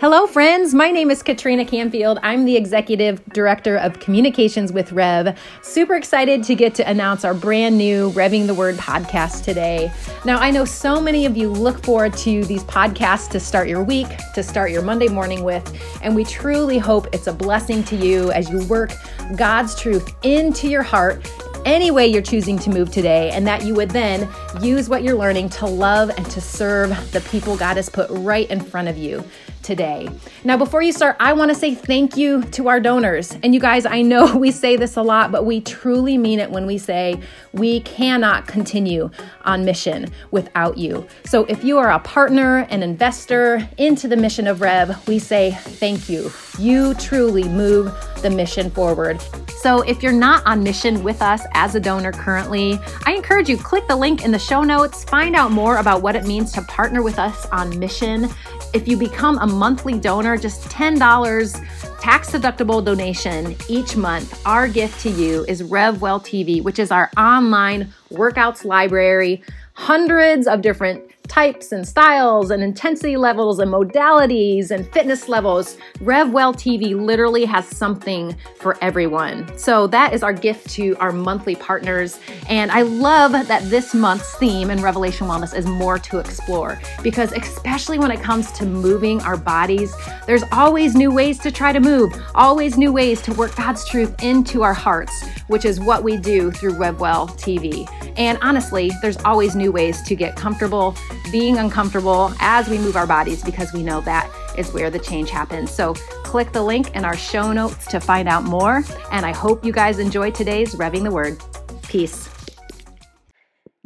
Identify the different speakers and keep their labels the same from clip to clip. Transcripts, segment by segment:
Speaker 1: Hello, friends. My name is Katrina Canfield. I'm the Executive Director of Communications with Rev. Super excited to get to announce our brand new Revving the Word podcast today. Now, I know so many of you look forward to these podcasts to start your week, to start your Monday morning with, and we truly hope it's a blessing to you as you work God's truth into your heart any way you're choosing to move today, and that you would then use what you're learning to love and to serve the people God has put right in front of you today. Now, before you start, I want to say thank you to our donors. And you guys, I know we say this a lot, but we truly mean it when we say we cannot continue on mission without you. So if you are a partner, an investor into the mission of Rev, we say thank you. You truly move the mission forward. So if you're not on mission with us as a donor currently, I encourage you click the link in the show notes, find out more about what it means to partner with us on mission. If you become a monthly donor, just $10 tax deductible donation each month, our gift to you is RevWell TV, which is our online workouts library, hundreds of different types and styles and intensity levels and modalities and fitness levels. RevWell TV literally has something for everyone. So that is our gift to our monthly partners. And I love that this month's theme in Revelation Wellness is more to explore because, especially when it comes to moving our bodies, there's always new ways to try to move, always new ways to work God's truth into our hearts, which is what we do through RevWell TV. And honestly, there's always new ways to get comfortable being uncomfortable as we move our bodies because we know that is where the change happens. So click the link in our show notes to find out more. And I hope you guys enjoyed today's Revving the Word. Peace.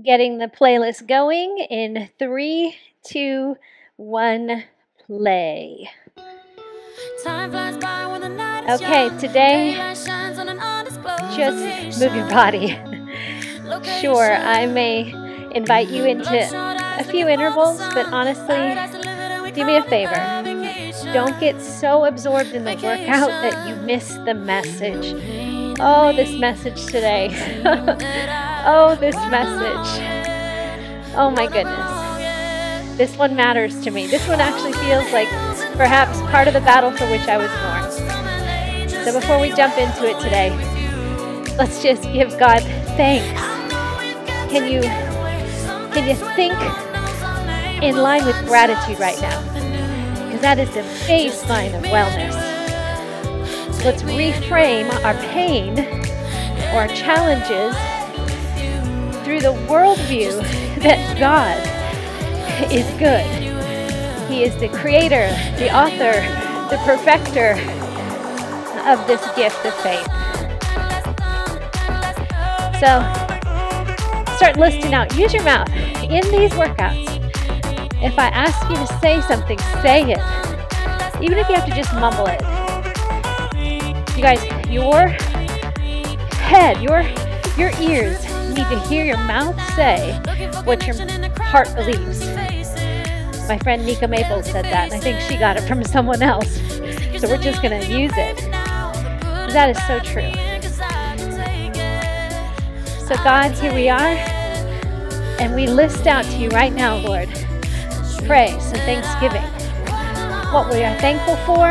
Speaker 2: Getting the playlist going in three, two, one, play. Okay, today, just move your body. sure, I may invite you into a few intervals, but honestly, do me a favor. Don't get so absorbed in the workout that you miss the message. Oh, this message today. oh, this message. Oh my goodness. This one matters to me. This one actually feels like perhaps part of the battle for which I was born. So before we jump into it today, let's just give God thanks. Can you can you think in line with gratitude right now? Because that is the baseline of wellness. Let's reframe our pain or our challenges through the worldview that God is good. He is the creator, the author, the perfecter of this gift of faith. So, start listing out. Use your mouth in these workouts. If I ask you to say something, say it. Even if you have to just mumble it. You guys, your head, your your ears need to hear your mouth say what your heart believes. My friend Nika Maple said that, and I think she got it from someone else. So we're just going to use it. That is so true. So, God, here we are. And we list out to you right now, Lord, praise and thanksgiving. What we are thankful for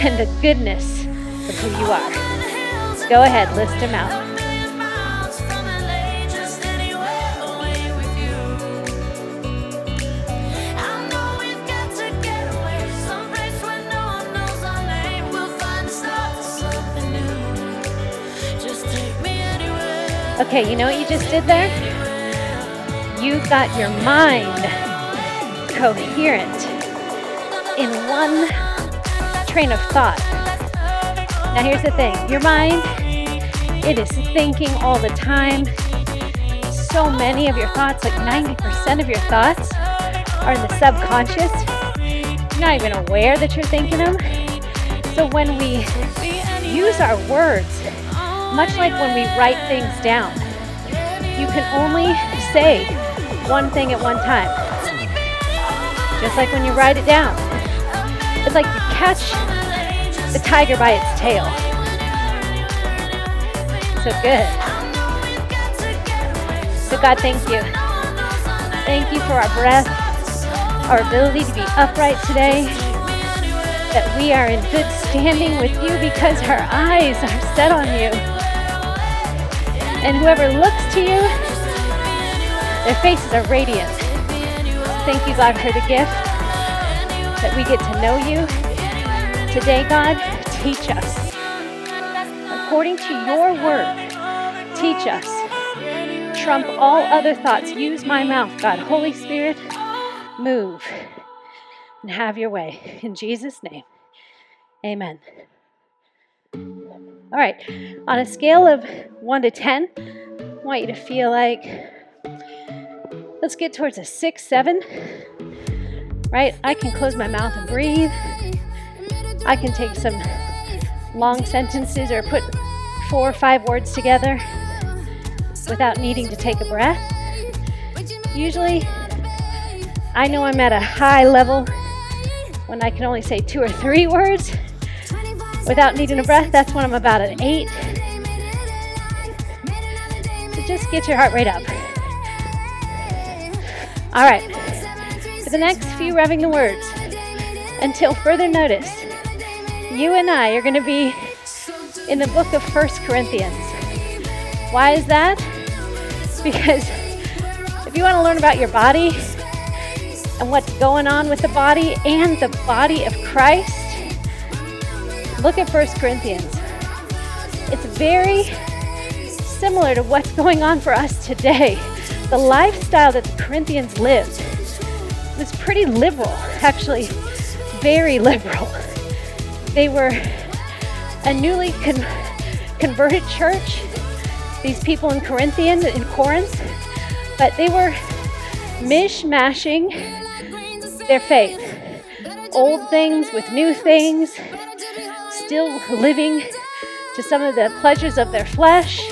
Speaker 2: and the goodness of who you are. Go ahead, list them out. Okay, you know what you just did there? You got your mind coherent in one train of thought. Now, here's the thing your mind, it is thinking all the time. So many of your thoughts, like 90% of your thoughts, are in the subconscious. You're not even aware that you're thinking them. So, when we use our words, much like when we write things down, you can only say one thing at one time. Just like when you write it down. It's like you catch the tiger by its tail. So good. So, God, thank you. Thank you for our breath. our ability to be upright today, that we are in good standing with you because our eyes are set on you. And whoever looks to you, their faces are radiant. Thank you, God, for the gift that we get to know you. Today, God, teach us. According to your word, teach us. Trump all other thoughts. Use my mouth, God. Holy Spirit, move and have your way. In Jesus' name, amen. All right, on a scale of 1 to 10, I want you to feel like, let's get towards a 6, 7. Right? I can close my mouth and breathe. I can take some long sentences or put four or five words together without needing to take a breath. Usually, I know I'm at a high level when I can only say two or three words without needing a breath. That's when I'm about an eight. So just get your heart rate up. All right. For the next few revving the words, until further notice, you and I are going to be in the book of First Corinthians. Why is that? Because if you want to learn about your body and what's going on with the body and the body of Christ, look at 1 Corinthians. It's very similar to what's going on for us today. The lifestyle that the Corinthians lived was pretty liberal, actually, very liberal. They were a newly con- converted church these people in in Corinth, but they were mishmashing their faith. Old things with new things, still living to some of the pleasures of their flesh,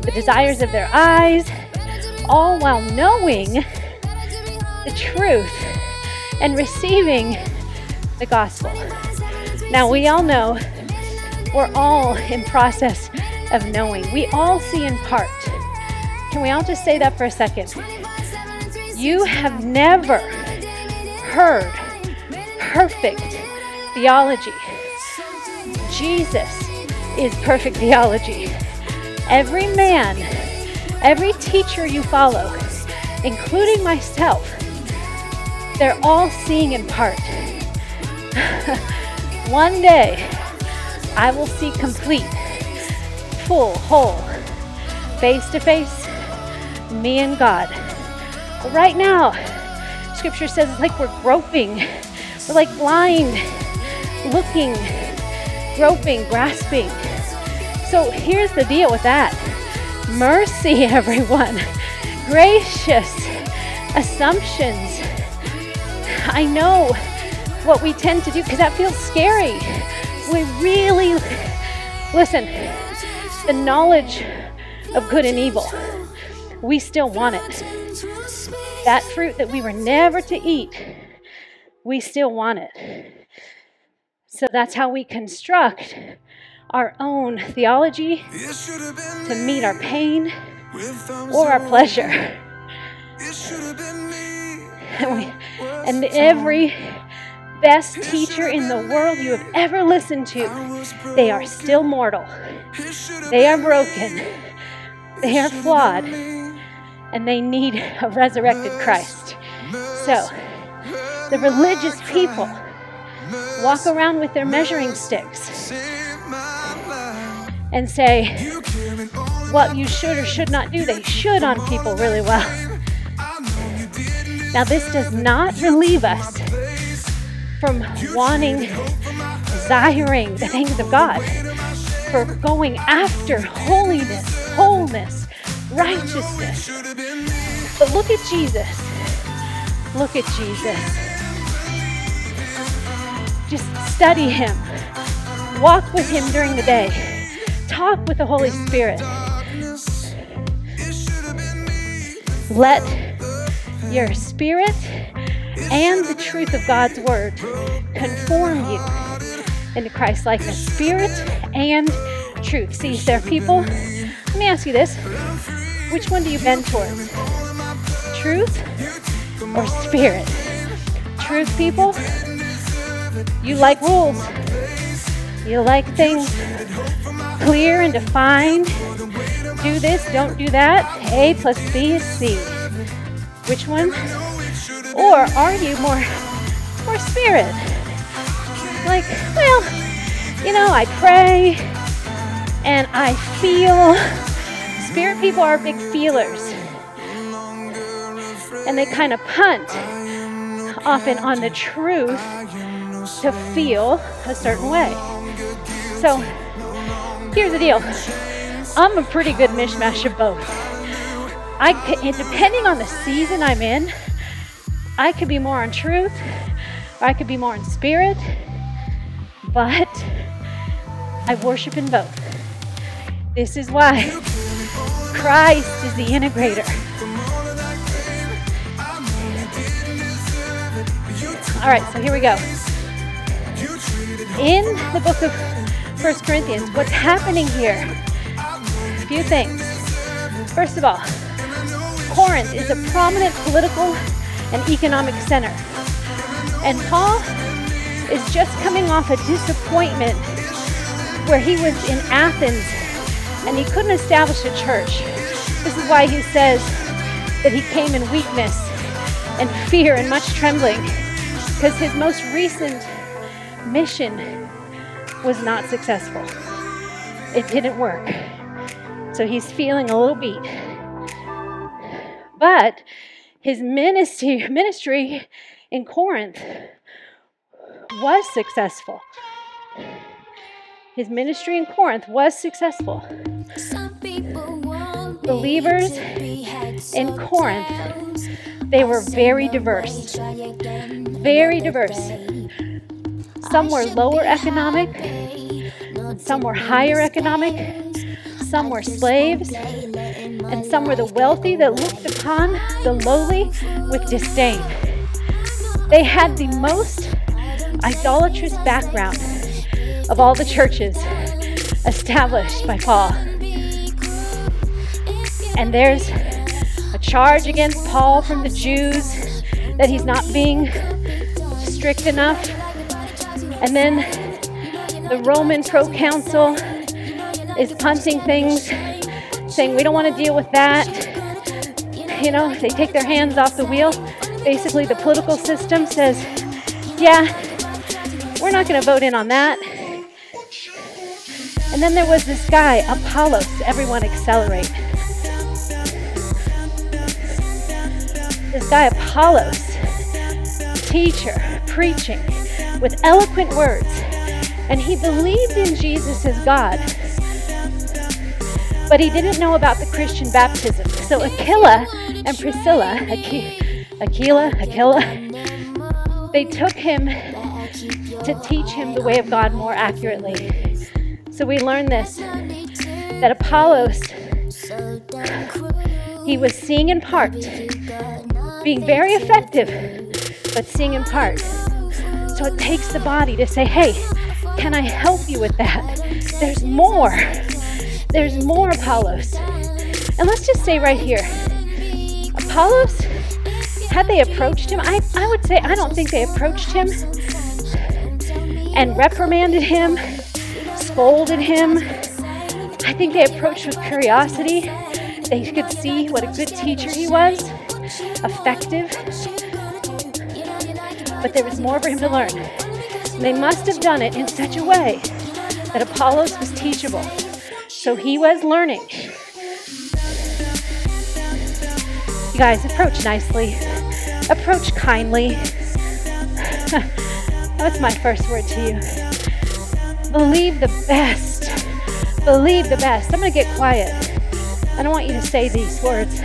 Speaker 2: the desires of their eyes, all while knowing the truth and receiving the gospel. Now, we all know we're all in process of knowing. We all see in part. Can we all just say that for a second? You have never heard perfect theology. Jesus is perfect theology. Every man, every teacher you follow, including myself, they're all seeing in part. One day, I will see complete full, whole, face to face, me and God. But right now, scripture says it's like we're groping. We're like blind, looking, groping, grasping. So here's the deal with that mercy, everyone. Gracious assumptions. I know what we tend to do because that feels scary. We really, listen, the knowledge of good and evil, we still want it. That fruit that we were never to eat, we still want it. So that's how we construct our own theology to meet our pain or our pleasure. And, we, and every best teacher in the world you have ever listened to, they are still mortal. They are broken. They are flawed. And they need a resurrected Christ. So, the religious people walk around with their measuring sticks and say what you should or should not do. They should on people really well. Now, this does not relieve us from wanting, desiring the things of God, for going after holiness, wholeness, righteousness. But look at Jesus. Look at Jesus. Just study him. Walk with him during the day. Talk with the Holy Spirit. Let your spirit and the truth of God's word conform you into Christ likeness, spirit and truth. See, there are people, let me ask you this which one do you bend towards? Truth or spirit? truth, people, you like rules. You like things clear and defined. Do this, don't do that. A plus B is C. Which one? Or are you more more spirit? Like, well, you know, I pray and I feel. Spirit people are big feelers. And they kind of punt often on the truth to feel a certain way. So here's the deal I'm a pretty good mishmash of both. I, depending on the season I'm in, I could be more on truth, or I could be more in spirit, but I worship in both. This is why Christ is the integrator. All right, so here we go. In the book of First Corinthians, what's happening here? A few things. First of all, Corinth is a prominent political and economic center. And Paul is just coming off a disappointment where he was in Athens and he couldn't establish a church. This is why he says that he came in weakness and fear and much trembling because his most recent mission was not successful. It didn't work. So he's feeling a little beat. But his ministry, ministry in Corinth was successful. His ministry in Corinth was successful. Believers in Corinth, they were very diverse. Very diverse. Some were lower economic, some were higher economic, some were slaves, and some were the wealthy that looked upon the lowly with disdain. They had the most idolatrous background of all the churches established by Paul. And there's a charge against Paul from the Jews that he's not being strict enough. And then the Roman proconsul is punting things, saying, We don't want to deal with that. You know, they take their hands off the wheel. Basically, the political system says, Yeah, we're not going to vote in on that. And then there was this guy, Apollos. Everyone accelerate. This guy, Apollos, teacher, preaching with eloquent words. And he believed in Jesus as God. But he didn't know about the Christian baptism. So Aquila and Priscilla, Aquila, Aquila, they took him to teach him the way of God more accurately. So we learn this that Apollos, he was seeing in part, being very effective, but seeing in part. So it takes the body to say, hey, can I help you with that? There's more. There's more Apollos. And let's just say right here Apollos, had they approached him, I, I would say, I don't think they approached him and reprimanded him scolded him. I think they approached with curiosity. They could see what a good teacher he was, effective. But there was more for him to learn. they must have done it in such a way that Apollos was teachable. So he was learning. You guys, approach nicely, approach kindly. That's my first word to you. Believe the best. Believe the best. I'm going to get quiet. I don't want you to say these words.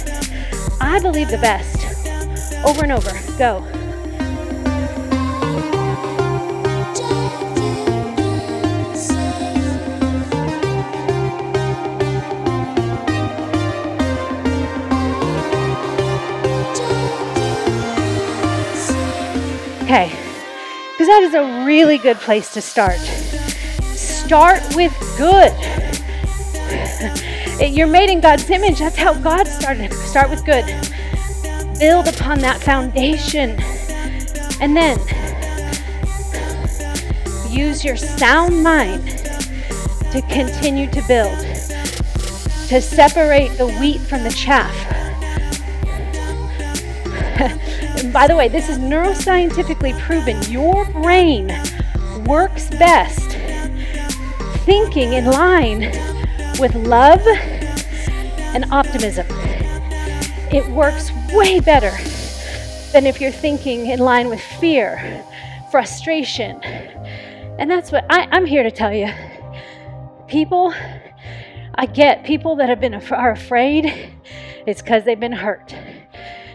Speaker 2: I believe the best. Over and over. Go. Okay, because that is a really good place to start start with good. You're made in God's image. That's how God started. Start with good. Build upon that foundation. And then use your sound mind to continue to build, to separate the wheat from the chaff. By the way, this is neuroscientifically proven. Your brain works best thinking in line with love and optimism. It works way better than if you're thinking in line with fear, frustration. And that's what I, am here to tell you. People, I get people that have been are afraid. It's because they've been hurt.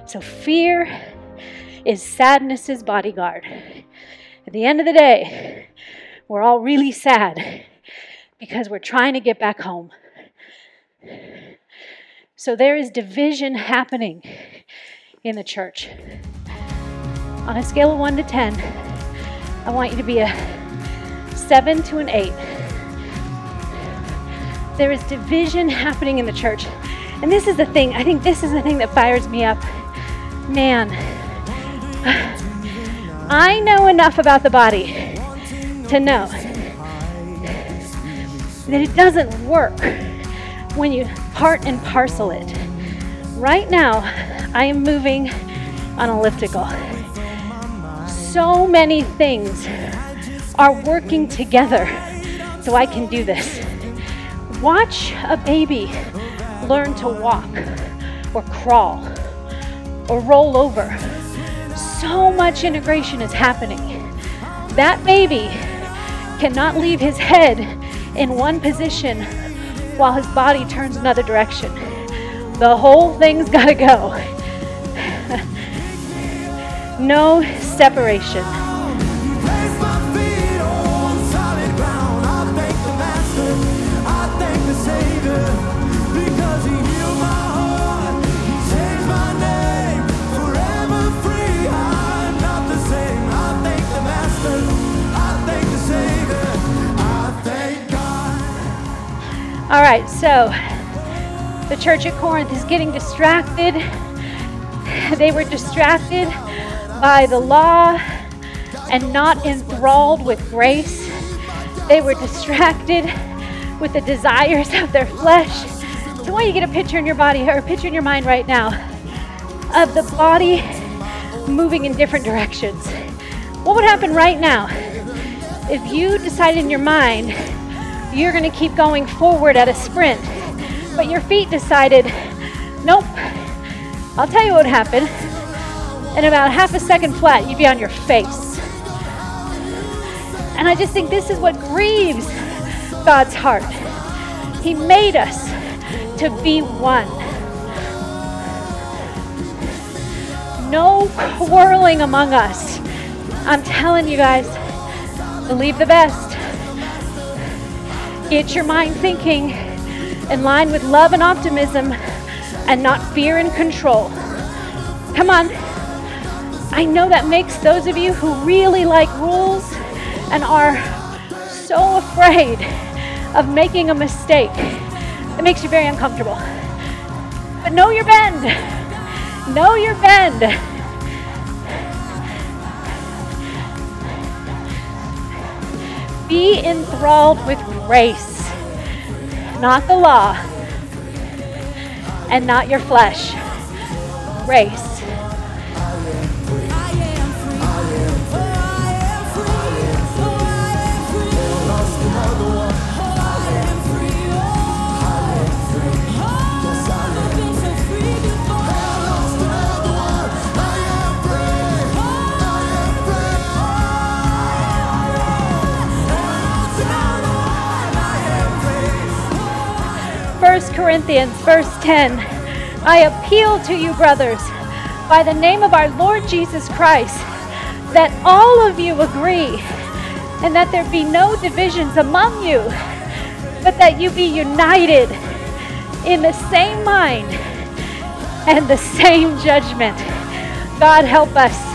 Speaker 2: So fear is sadness's bodyguard. At the end of the day, we're all really sad because we're trying to get back home. So there is division happening in the church. On a scale of 1 to 10, I want you to be a 7 to an 8. There is division happening in the church. And this is the thing, I think this is the thing that fires me up. Man, I know enough about the body to know that it doesn't work when you part and parcel it. Right now, I am moving on elliptical. So many things are working together so I can do this. Watch a baby learn to walk or crawl or roll over. So much integration is happening. That baby cannot leave his head in one position while his body turns another direction. The whole thing's got to go. no separation. All right, so the church at Corinth is getting distracted. They were distracted by the law and not enthralled with grace. They were distracted with the desires of their flesh. So I want you get a picture in your body or a picture in your mind right now of the body moving in different directions. What would happen right now if you decided in your mind you're going to keep going forward at a sprint. But your feet decided, nope. I'll tell you what happened. In about half a second flat, you'd be on your face. And I just think this is what grieves God's heart. He made us to be one. No quarreling among us. I'm telling you guys, believe the best. Get your mind thinking in line with love and optimism and not fear and control. Come on. I know that makes those of you who really like rules and are so afraid of making a mistake. It makes you very uncomfortable. But know your bend. Know your bend. Be enthralled with grace, not the law, and not your flesh. Grace. Corinthians, verse 10. I appeal to you, brothers, by the name of our Lord Jesus Christ, that all of you agree, and that there be no divisions among you, but that you be united in the same mind and the same judgment. God help us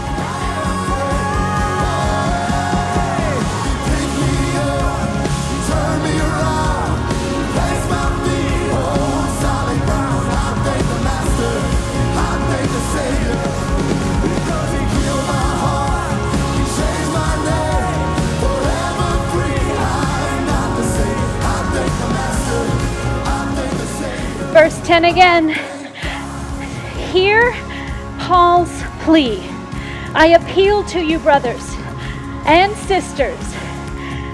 Speaker 2: 10 again. Hear Paul's plea. I appeal to you, brothers and sisters,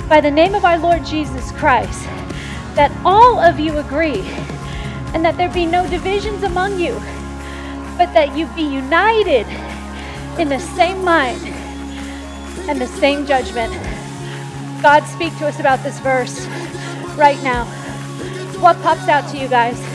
Speaker 2: by the name of our Lord Jesus Christ, that all of you agree and that there be no divisions among you, but that you be united in the same mind and the same judgment. God, speak to us about this verse right now. What pops out to you guys?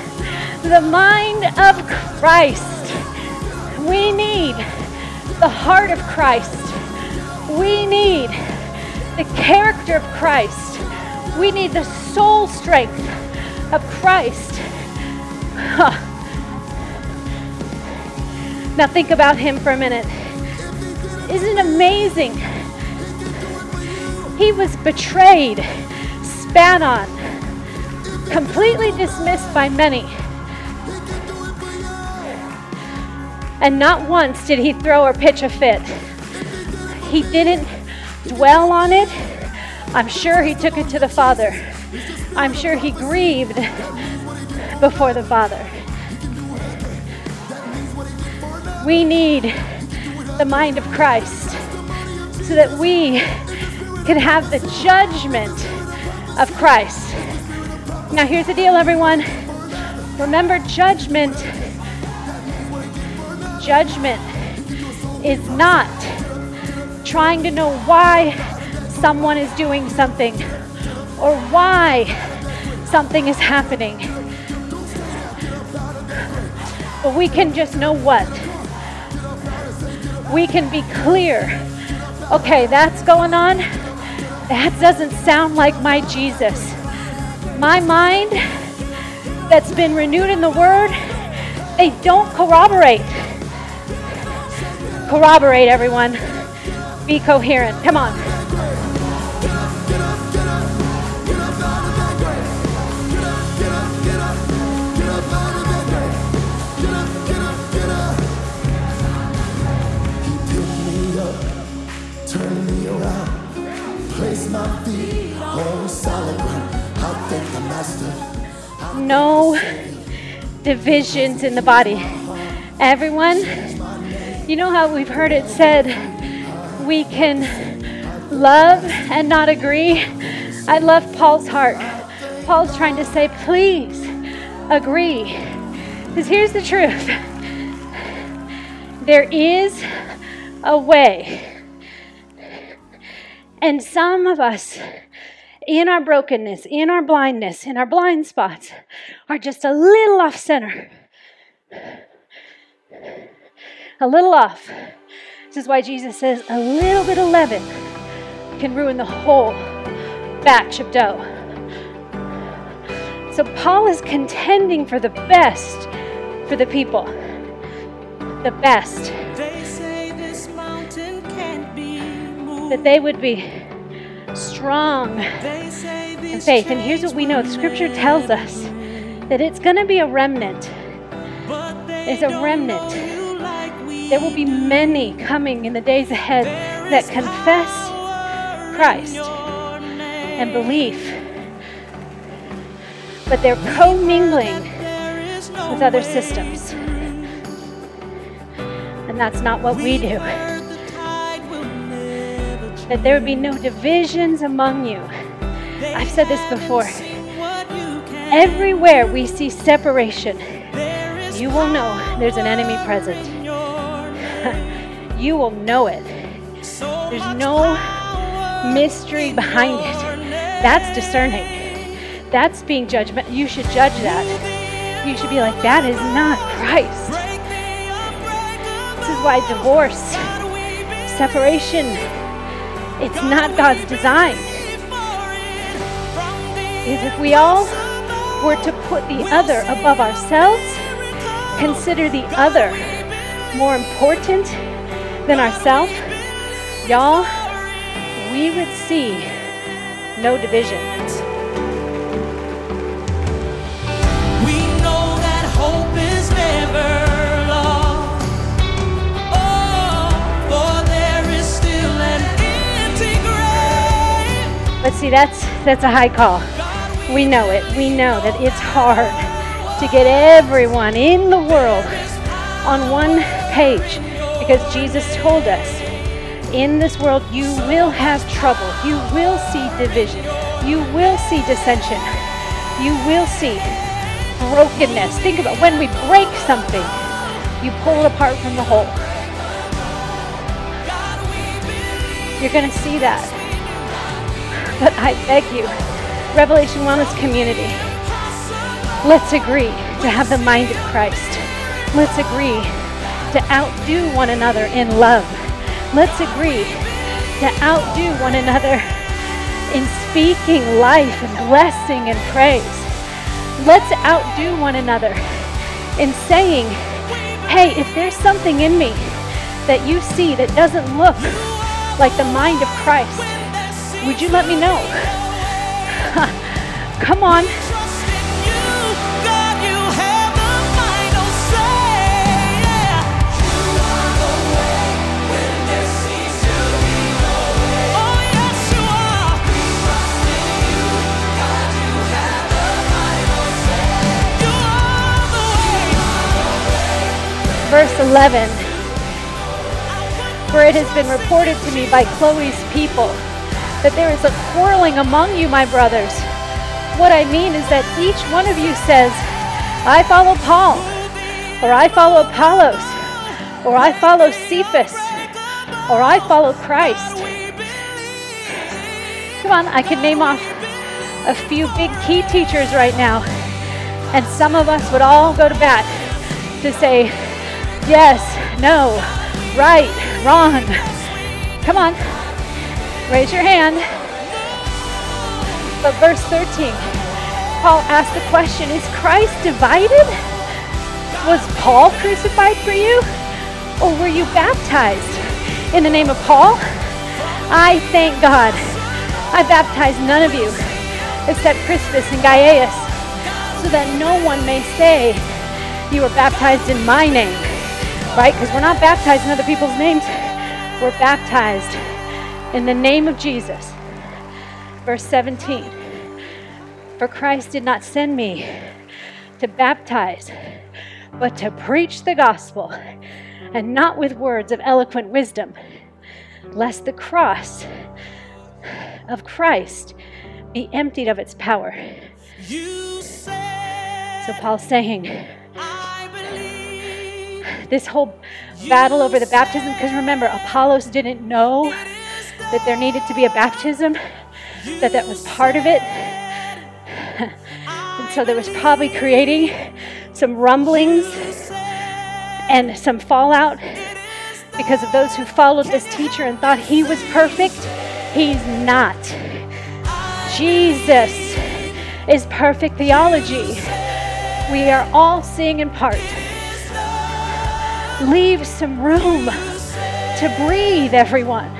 Speaker 2: the mind of Christ, we need the heart of Christ, we need the character of Christ, we need the soul strength of Christ. Huh. Now, think about him for a minute. Isn't it amazing? He was betrayed spat on, completely dismissed by many. And not once did he throw or pitch a fit. He didn't dwell on it. I'm sure he took it to the Father. I'm sure he grieved before the Father. We need the mind of Christ so that we can have the judgment of Christ. Now, here's the deal, everyone. Remember, judgment, judgment is not trying to know why someone is doing something or why something is happening. But we can just know what. We can be clear. Okay, that's going on that doesn't sound like my Jesus. My mind that's been renewed in the Word, they don't corroborate. Corroborate, everyone. Be coherent. Come on. Get up, get up, get up. Get up out of that grave. Get up, get up, get up. Get up out of bedway. Get up, get up, get up. Turn me around. Place my
Speaker 3: deep. Salad. I'll take the master.
Speaker 2: No divisions in the body. Everyone, you know how we've heard it said we can love and not agree? I love Paul's heart. Paul's trying to say, please agree. Because here's the truth there is a way. And some of us in our brokenness, in our blindness, in our blind spots, are just a little off center. A little off. This is why Jesus says a little bit of leaven can ruin the whole batch of dough. So Paul is contending for the best for the people. The best. That they would be strong in faith. And here's what we know Scripture tells us that it's going to be a remnant. It's a remnant. There will be many coming in the days ahead that confess Christ and belief, but they're commingling with other systems. And that's not what we do that there would be no divisions among you. I've said this before. Everywhere we see separation, you will know there's an enemy present. you will know it. There's no mystery behind it. That's discerning. That's being judgment. You should judge that. You should be like, that is not Christ. This is why divorce, separation, it's not God's design. Because if we all we're to put the other above ourselves, consider the other more important than ourselves, y'all, we would see no division.
Speaker 3: We know that hope is never lost. Oh, for there is still an empty grave.
Speaker 2: But see, that's that's a high call. We know it. We know that it's hard to get everyone in the world on one page because Jesus told us in this world you will have trouble. You will see division. You will see dissension. You will see brokenness. Think about when we break something, you pull it apart from the whole. You're going to see that. But I beg you, Revelation Wellness community, let's agree to have the mind of Christ. Let's agree to outdo one another in love. Let's agree to outdo one another in speaking life and blessing and praise. Let's outdo one another in saying, hey, if there's something in me that you see that doesn't look like the mind of Christ, would you let me know? Come on. 11 For it has been reported to me by Chloe's people that there is a quarreling among you, my brothers. What I mean is that each one of you says, I follow Paul, or I follow Apollos, or I follow Cephas, or I follow Christ. Come on, I can name off a few big key teachers right now, and some of us would all go to bat to say, yes, no, right, wrong. Come on, raise your hand. But verse 13, Paul asked the question Is Christ divided? Was Paul crucified for you? Or were you baptized in the name of Paul? I thank God I baptized none of you except Crispus and Gaius, so that no one may say you were baptized in my name, right? Because we're not baptized in other people's names, we're baptized in the name of Jesus. Verse 17 For Christ did not send me to baptize, but to preach the gospel, and not with words of eloquent wisdom, lest the cross of Christ be emptied of its power. So Paul's saying. This whole battle over the baptism, because remember, Apollos didn't know that there needed to be a baptism, that that was part of it. And so there was probably creating some rumblings and some fallout because of those who followed this teacher and thought he was perfect. He's not. Jesus is perfect theology. We are all seeing in part. Leave some room to breathe, everyone.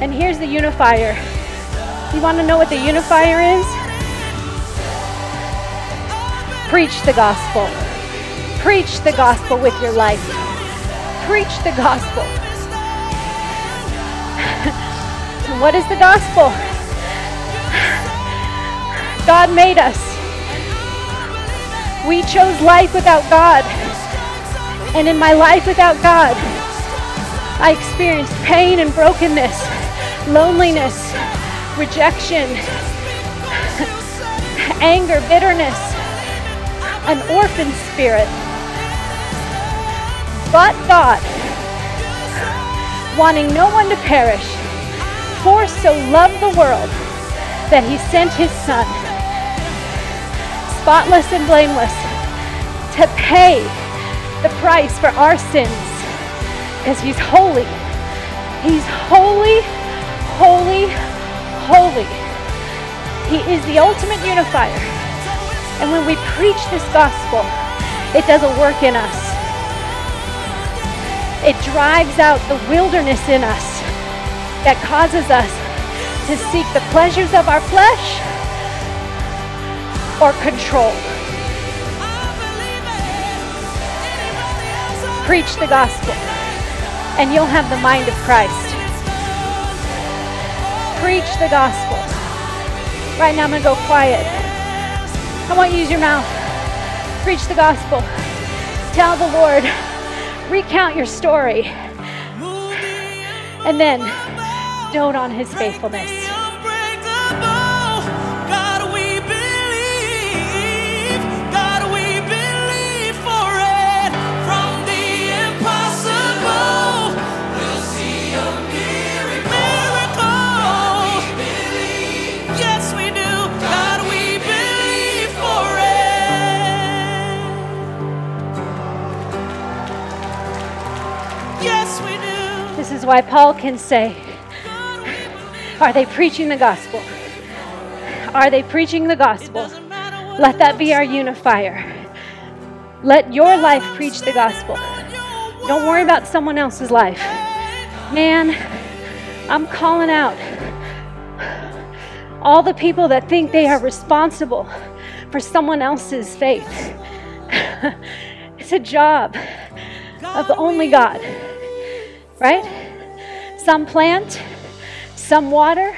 Speaker 2: And here's the unifier. You want to know what the unifier is? Preach the gospel. Preach the gospel with your life. Preach the gospel. what is the gospel? God made us. We chose life without God. And in my life without God, I experienced pain and brokenness, loneliness, rejection, anger, bitterness, an orphan spirit. But God, wanting no one to perish, for so loved the world that he sent his Son, spotless and blameless, to pay the price for our sins because he's holy. He's holy, holy, holy. He is the ultimate unifier. And when we preach this gospel, it doesn't work in us. It drives out the wilderness in us that causes us to seek the pleasures of our flesh or control. Preach the gospel, and you'll have the mind of Christ. Preach the gospel. Right now, I'm going to go quiet. I want you to use your mouth. Preach the gospel. Tell the Lord, recount your story, and then dote on his faithfulness. Is why Paul can say, Are they preaching the gospel? Are they preaching the gospel? Let that be our unifier. Let your life preach the gospel. Don't worry about someone else's life. Man, I'm calling out all the people that think they are responsible for someone else's faith. it's a job of only God, right? Some plant, some water,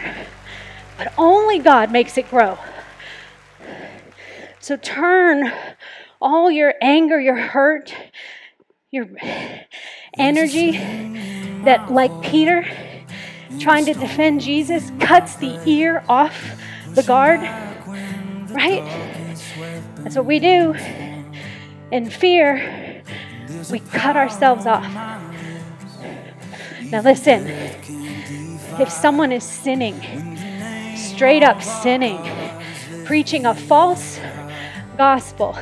Speaker 2: but only God makes it grow. So turn all your anger, your hurt, your energy that, like Peter, trying to defend Jesus, cuts the ear off the guard, right? That's what we do. In fear, we cut ourselves off. Now, listen if someone is sinning, straight up sinning, preaching a false gospel.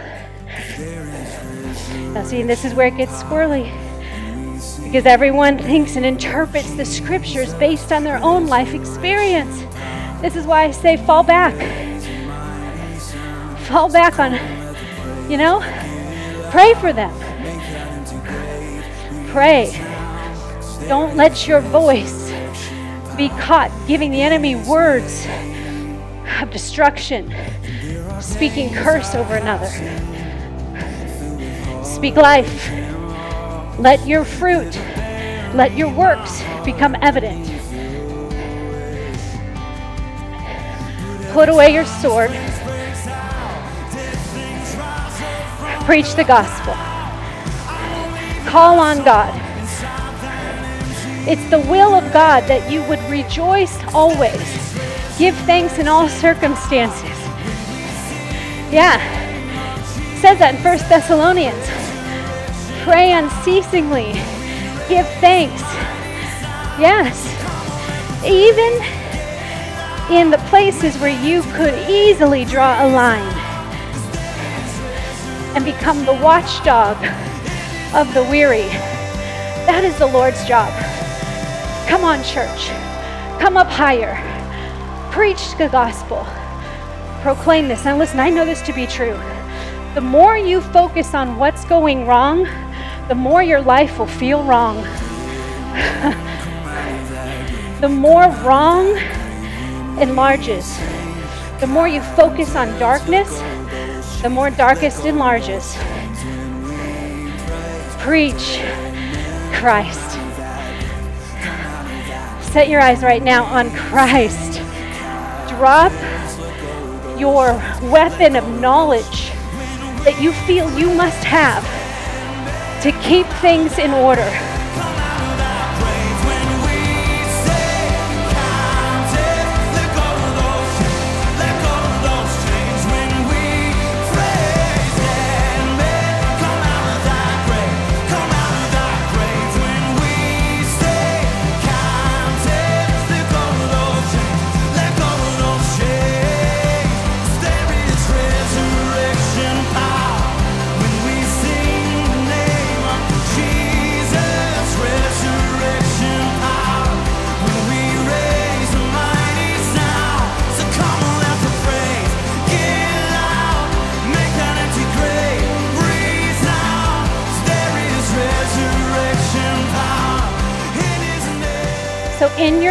Speaker 2: Now, see, this is where it gets squirrely. Because everyone thinks and interprets the scriptures based on their own life experience. This is why I say fall back. Fall back on, you know, pray for them. Pray. Don't let your voice be caught giving the enemy words of destruction, speaking curse over another. Speak life. Let your fruit, let your works become evident. Put away your sword. Preach the gospel. Call on God. It's the will of God that you would rejoice always. Give thanks in all circumstances. Yeah. It says that in 1 Thessalonians. Pray unceasingly. Give thanks. Yes. Even in the places where you could easily draw a line and become the watchdog of the weary. That is the Lord's job. Come on, church. Come up higher. Preach the gospel. Proclaim this. Now, listen, I know this to be true. The more you focus on what's going wrong, the more your life will feel wrong. the more wrong enlarges. The more you focus on darkness, the more darkest enlarges. Preach Christ. Set your eyes right now on Christ. Drop your weapon of knowledge that you feel you must have to keep things in order.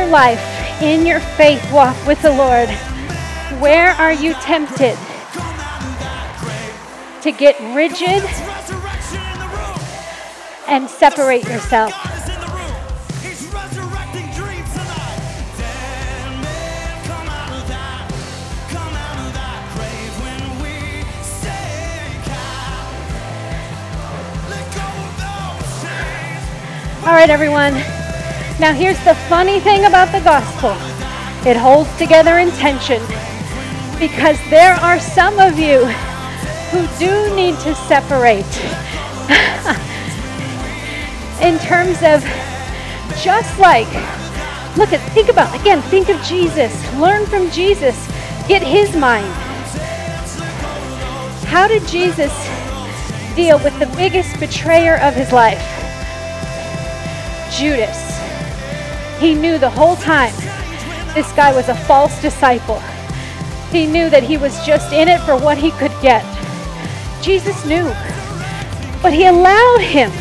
Speaker 2: Life, in your faith walk with the Lord, where are you tempted to get rigid and separate yourself? All right, everyone. Now, here's the funny thing about the gospel. It holds together in tension because there are some of you who do need to separate in terms of just like look at think about again think of Jesus. Learn from Jesus. Get his mind. How did Jesus deal with the biggest betrayer of his life? Judas. He knew the whole time this guy was a false disciple. He knew that he was just in it for what he could get. Jesus knew. But he allowed him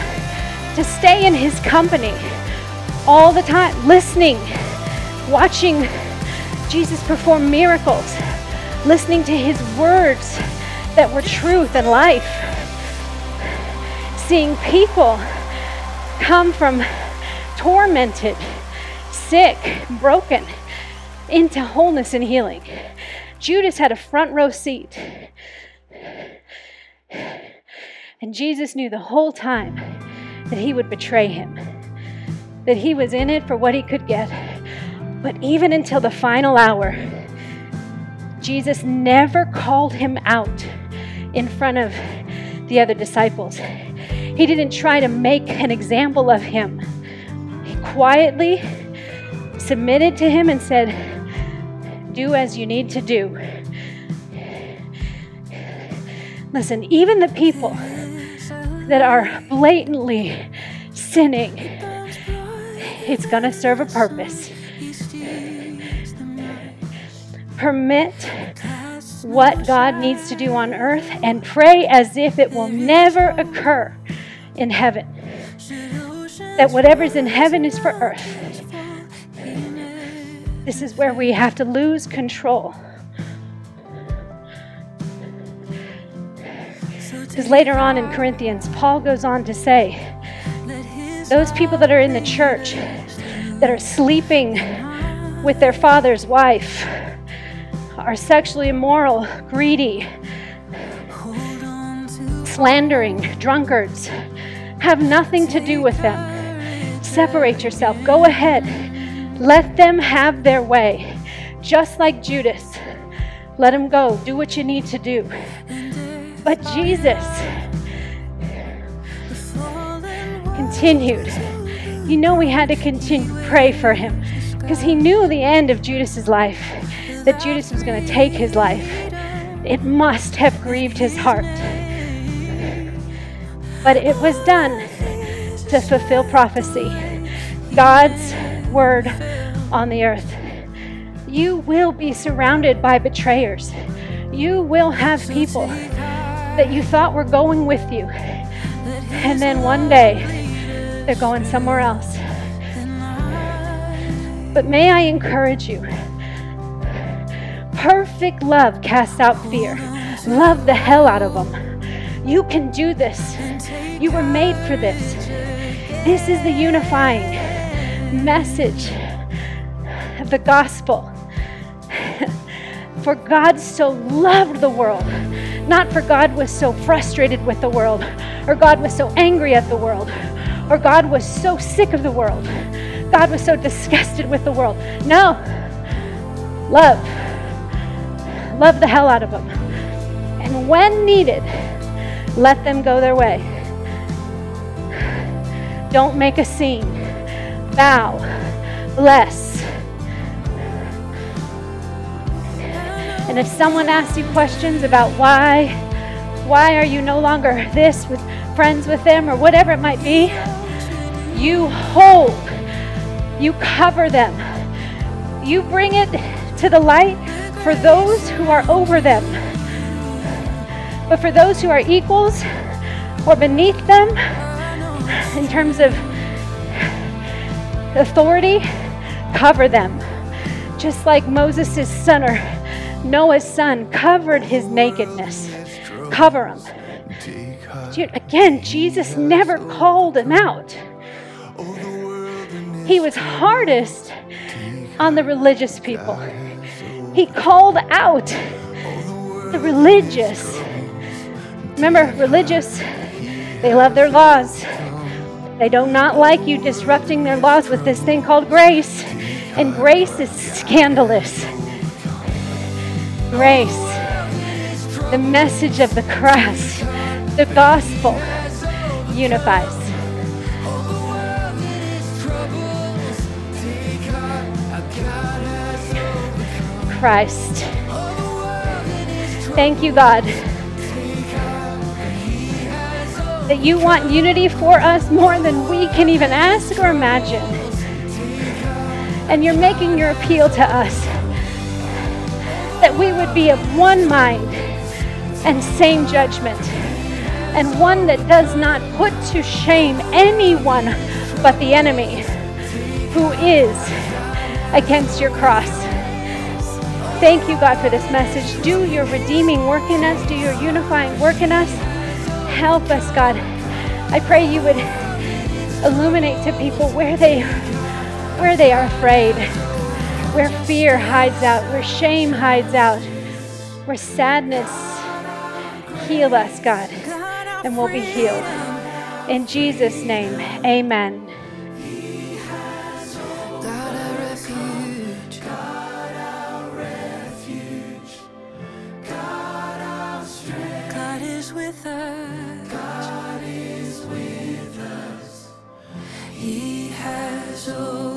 Speaker 2: to stay in his company all the time, listening, watching Jesus perform miracles, listening to his words that were truth and life, seeing people come from tormented, sick, broken, into wholeness and healing. Judas had a front row seat. And Jesus knew the whole time that he would betray him, that he was in it for what he could get. But even until the final hour, Jesus never called him out in front of the other disciples. He didn't try to make an example of him He quietly submitted to him and said, Do as you need to do. Listen, even the people that are blatantly sinning, it's going to serve a purpose. Permit what God needs to do on earth and pray as if it will never occur in heaven that whatever's in heaven is for earth. This is where we have to lose control. Because later on in Corinthians, Paul goes on to say, those people that are in the church that are sleeping with their father's wife are sexually immoral, greedy, slandering, drunkards, have nothing to do with them. Separate yourself. Go ahead. Let them have their way. Just like Judas. Let them go. Do what you need to do. But Jesus continued. You know, we had to continue to pray for him because he knew the end of Judas's life, that Judas was going to take his life. It must have grieved his heart. But it was done to fulfill prophecy. God's word on the earth. You will be surrounded by betrayers. You will have people that you thought were going with you. And then one day, they're going somewhere else. But may I encourage you perfect love casts out fear. Love the hell out of them. You can do this. You were made for this. This is the unifying message of the gospel. for God so loved the world, not for God was so frustrated with the world, or God was so angry at the world, or God was so sick of the world, God was so disgusted with the world. No, love. Love the hell out of them. And when needed, let them go their way. Don't make a scene. Bow. Bless. And if someone asks you questions about why, why are you no longer this with friends with them or whatever it might be, you hold, you cover them, you bring it to the light for those who are over them. But for those who are equals or beneath them, in terms of authority, Cover them. Just like Moses' son or Noah's son covered his nakedness. Cover him. Dude, again, Jesus never called him out. He was hardest on the religious people. He called out the religious. Remember, religious, they love their laws. They do not like you disrupting their laws with this thing called grace. And grace is scandalous. Grace, the message of the cross, the gospel unifies. Christ. Thank you, God, that you want unity for us more than we can even ask or imagine. And you're making your appeal to us that we would be of one mind and same judgment, and one that does not put to shame anyone but the enemy who is against your cross. Thank you, God, for this message. Do your redeeming work in us, do your unifying work in us. Help us, God. I pray you would illuminate to people where they where they are afraid, where fear hides out, where shame hides out, where sadness heal us, God, and we'll be healed. In Jesus' name, amen.
Speaker 3: with us. God